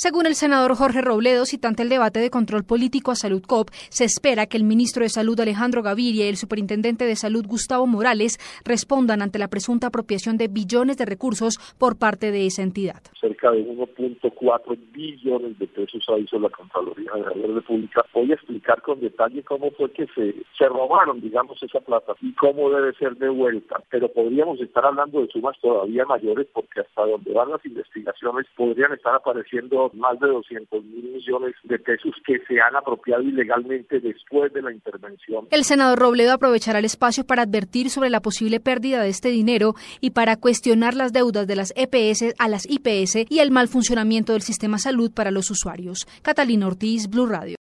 Según el senador Jorge Robledo, citante el debate de control político a Salud COP, se espera que el ministro de Salud Alejandro Gaviria y el superintendente de Salud Gustavo Morales respondan ante la presunta apropiación de billones de recursos por parte de esa entidad. Cerca de 1.4 billones de pesos ha hizo la Contraloría de la República. Voy a explicar con detalle cómo fue que se, se robaron, digamos, esa plata y cómo debe ser devuelta. Pero podríamos estar hablando de sumas todavía mayores porque hasta donde van las investigaciones podrían estar apareciendo más de 200 mil millones de pesos que se han apropiado ilegalmente después de la intervención. El senador Robledo aprovechará el espacio para advertir sobre la posible pérdida de este dinero y para cuestionar las deudas de las EPS a las IPS y el mal funcionamiento del sistema salud para los usuarios. Catalina Ortiz, Blue Radio.